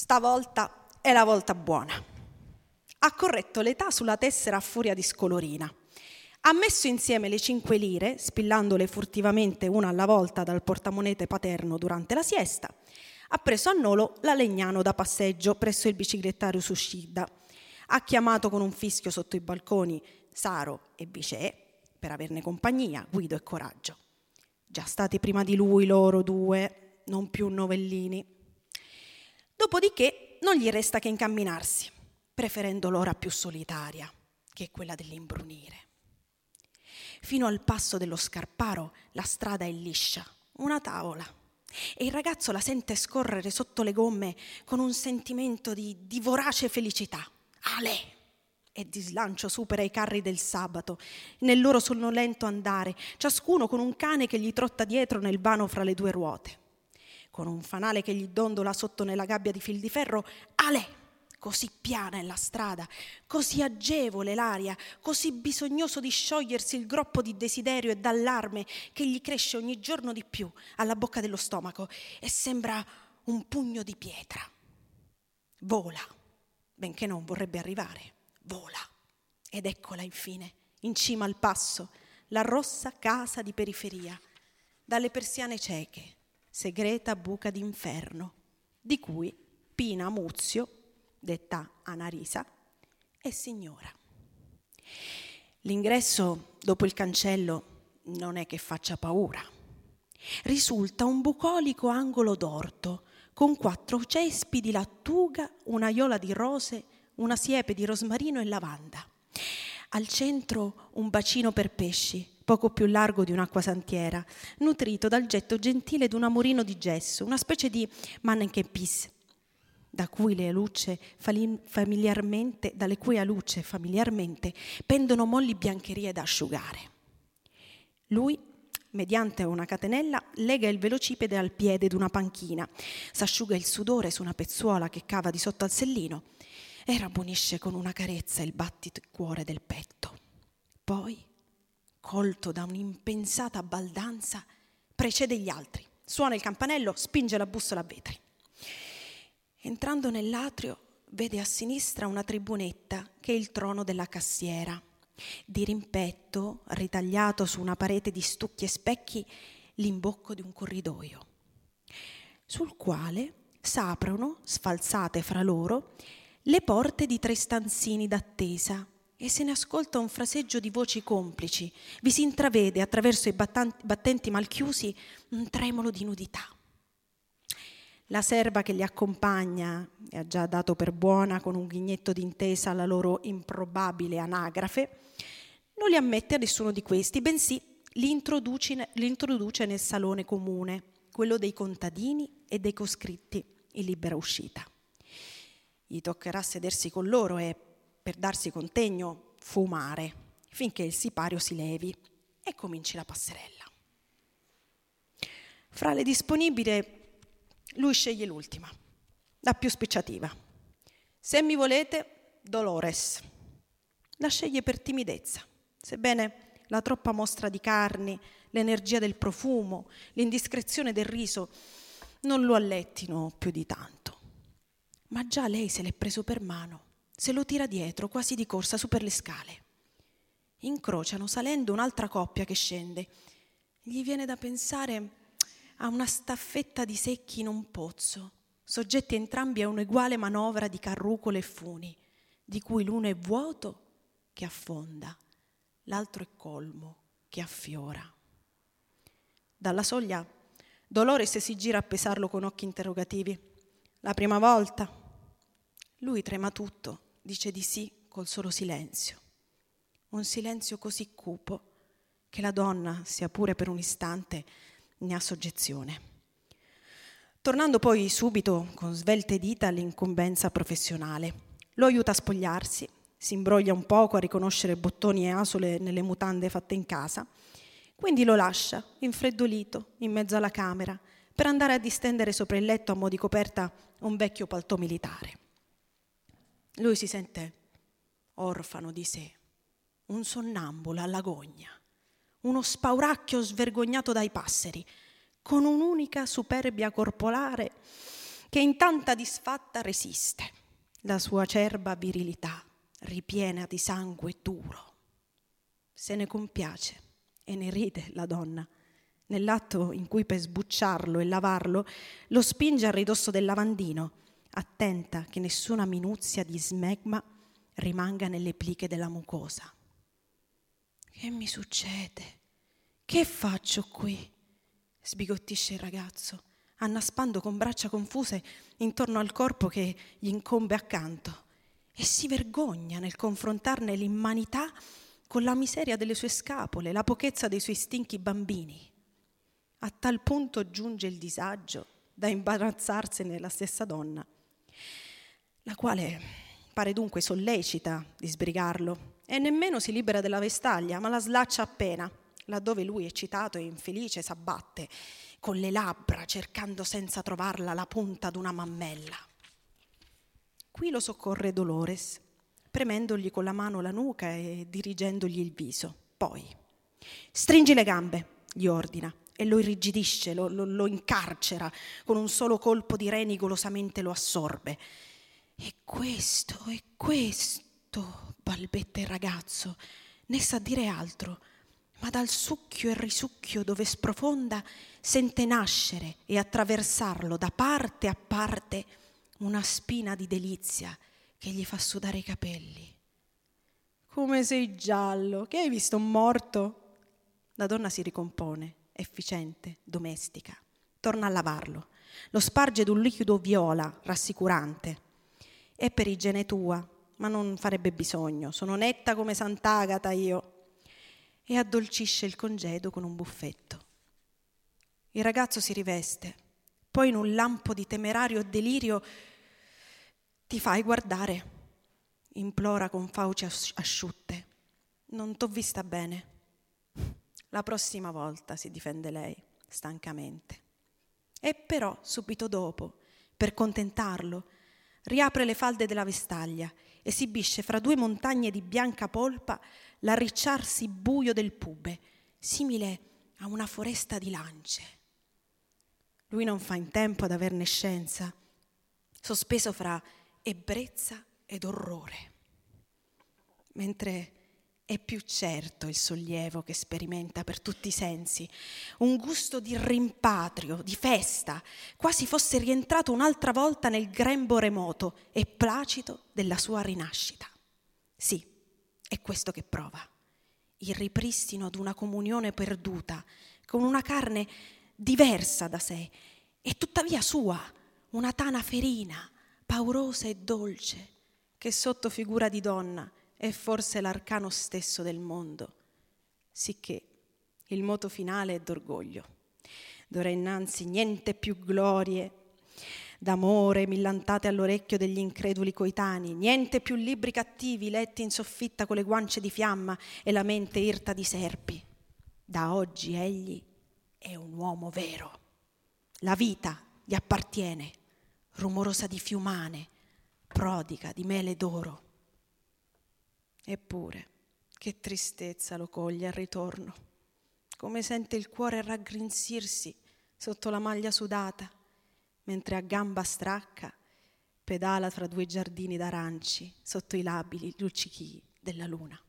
Stavolta è la volta buona. Ha corretto l'età sulla tessera a furia di scolorina. Ha messo insieme le cinque lire, spillandole furtivamente una alla volta dal portamonete paterno durante la siesta. Ha preso a nolo la Legnano da passeggio presso il biciclettario Sushida. Ha chiamato con un fischio sotto i balconi Saro e Vicè per averne compagnia, Guido e Coraggio. Già stati prima di lui loro due, non più novellini. Dopodiché non gli resta che incamminarsi, preferendo l'ora più solitaria, che è quella dell'imbrunire. Fino al passo dello Scarparo la strada è liscia, una tavola, e il ragazzo la sente scorrere sotto le gomme con un sentimento di, di vorace felicità. Ale! E di slancio supera i carri del sabato, nel loro sonnolento andare, ciascuno con un cane che gli trotta dietro nel vano fra le due ruote. Con un fanale che gli dondola sotto nella gabbia di fil di ferro, Ale! Così piana è la strada, così agevole l'aria, così bisognoso di sciogliersi il groppo di desiderio e d'allarme che gli cresce ogni giorno di più alla bocca dello stomaco e sembra un pugno di pietra. Vola, benché non vorrebbe arrivare, vola. Ed eccola infine, in cima al passo, la rossa casa di periferia, dalle persiane cieche, segreta buca d'inferno, di cui Pina Muzio detta Anarisa, è signora. L'ingresso dopo il cancello non è che faccia paura. Risulta un bucolico angolo d'orto con quattro cespi di lattuga, una iola di rose, una siepe di rosmarino e lavanda. Al centro un bacino per pesci, poco più largo di un'acqua santiera, nutrito dal getto gentile di un amorino di gesso, una specie di mannequin pis da cui le luce familiarmente, dalle cui a luce familiarmente pendono molli biancherie da asciugare. Lui, mediante una catenella, lega il velocipede al piede d'una panchina, s'asciuga il sudore su una pezzuola che cava di sotto al sellino e rabbonisce con una carezza il battito cuore del petto. Poi, colto da un'impensata baldanza, precede gli altri, suona il campanello, spinge la bussola a vetri. Entrando nell'atrio vede a sinistra una tribunetta che è il trono della cassiera. Di rimpetto, ritagliato su una parete di stucchi e specchi, l'imbocco di un corridoio, sul quale s'aprono, sfalzate fra loro, le porte di tre stanzini d'attesa e se ne ascolta un fraseggio di voci complici. Vi si intravede attraverso i battenti mal chiusi un tremolo di nudità. La serva che li accompagna e ha già dato per buona con un ghignetto d'intesa la loro improbabile anagrafe, non li ammette a nessuno di questi, bensì li introduce, li introduce nel salone comune, quello dei contadini e dei coscritti in libera uscita. Gli toccherà sedersi con loro e, per darsi contegno, fumare, finché il sipario si levi e cominci la passerella. Fra le disponibili lui sceglie l'ultima, la più spicciativa. Se mi volete, Dolores. La sceglie per timidezza, sebbene la troppa mostra di carni, l'energia del profumo, l'indiscrezione del riso non lo allettino più di tanto. Ma già lei se l'è preso per mano, se lo tira dietro quasi di corsa su per le scale. Incrociano salendo un'altra coppia che scende. Gli viene da pensare a una staffetta di secchi in un pozzo, soggetti entrambi a un'uguale manovra di carrucole e funi, di cui l'uno è vuoto che affonda, l'altro è colmo che affiora. Dalla soglia Dolores si gira a pesarlo con occhi interrogativi. La prima volta? Lui trema tutto, dice di sì col solo silenzio. Un silenzio così cupo che la donna, sia pure per un istante, ne ha soggezione. Tornando poi subito con svelte dita all'incombenza professionale, lo aiuta a spogliarsi, si imbroglia un poco a riconoscere bottoni e asole nelle mutande fatte in casa, quindi lo lascia, infreddolito, in mezzo alla camera, per andare a distendere sopra il letto a mo' di coperta un vecchio paltò militare. Lui si sente orfano di sé, un sonnambulo all'agonia uno spauracchio svergognato dai passeri, con un'unica superbia corporale che in tanta disfatta resiste, la sua acerba virilità ripiena di sangue duro. Se ne compiace e ne ride la donna, nell'atto in cui per sbucciarlo e lavarlo lo spinge a ridosso del lavandino, attenta che nessuna minuzia di smegma rimanga nelle pliche della mucosa. Che mi succede? Che faccio qui? sbigottisce il ragazzo, annaspando con braccia confuse intorno al corpo che gli incombe accanto e si vergogna nel confrontarne l'immanità con la miseria delle sue scapole, la pochezza dei suoi stinchi bambini. A tal punto giunge il disagio da imbarazzarsene la stessa donna, la quale pare dunque sollecita di sbrigarlo e nemmeno si libera della vestaglia, ma la slaccia appena, laddove lui, eccitato e infelice, s'abbatte con le labbra cercando senza trovarla la punta d'una mammella. Qui lo soccorre Dolores, premendogli con la mano la nuca e dirigendogli il viso. Poi, stringi le gambe, gli ordina, e lo irrigidisce, lo, lo, lo incarcera, con un solo colpo di reni golosamente lo assorbe. E questo, e questo, balbetta il ragazzo, né sa dire altro, ma dal succhio e risucchio dove sprofonda sente nascere e attraversarlo da parte a parte una spina di delizia che gli fa sudare i capelli. Come sei giallo, che hai visto un morto? La donna si ricompone efficiente, domestica. Torna a lavarlo. Lo sparge d'un liquido viola, rassicurante. È per igiene tua, ma non farebbe bisogno. Sono netta come Sant'Agata io. E addolcisce il congedo con un buffetto. Il ragazzo si riveste. Poi in un lampo di temerario delirio ti fai guardare. Implora con fauci asciutte. Non t'ho vista bene. La prossima volta si difende lei, stancamente. E però, subito dopo, per contentarlo, riapre le falde della vestaglia, esibisce fra due montagne di bianca polpa l'arricciarsi buio del pube, simile a una foresta di lance. Lui non fa in tempo ad averne scienza, sospeso fra ebbrezza ed orrore, mentre è più certo il sollievo che sperimenta per tutti i sensi, un gusto di rimpatrio, di festa, quasi fosse rientrato un'altra volta nel grembo remoto e placido della sua rinascita. Sì, è questo che prova, il ripristino d'una comunione perduta, con una carne diversa da sé e tuttavia sua, una tana ferina, paurosa e dolce, che sotto figura di donna è forse l'arcano stesso del mondo, sicché il moto finale è d'orgoglio. D'ora innanzi niente più glorie d'amore millantate all'orecchio degli increduli coetanei, niente più libri cattivi letti in soffitta con le guance di fiamma e la mente irta di serpi. Da oggi egli è un uomo vero. La vita gli appartiene, rumorosa di fiumane, prodiga di mele d'oro. Eppure, che tristezza lo coglie al ritorno, come sente il cuore raggrinzirsi sotto la maglia sudata, mentre a gamba stracca pedala tra due giardini d'aranci sotto i labili luccichi della luna.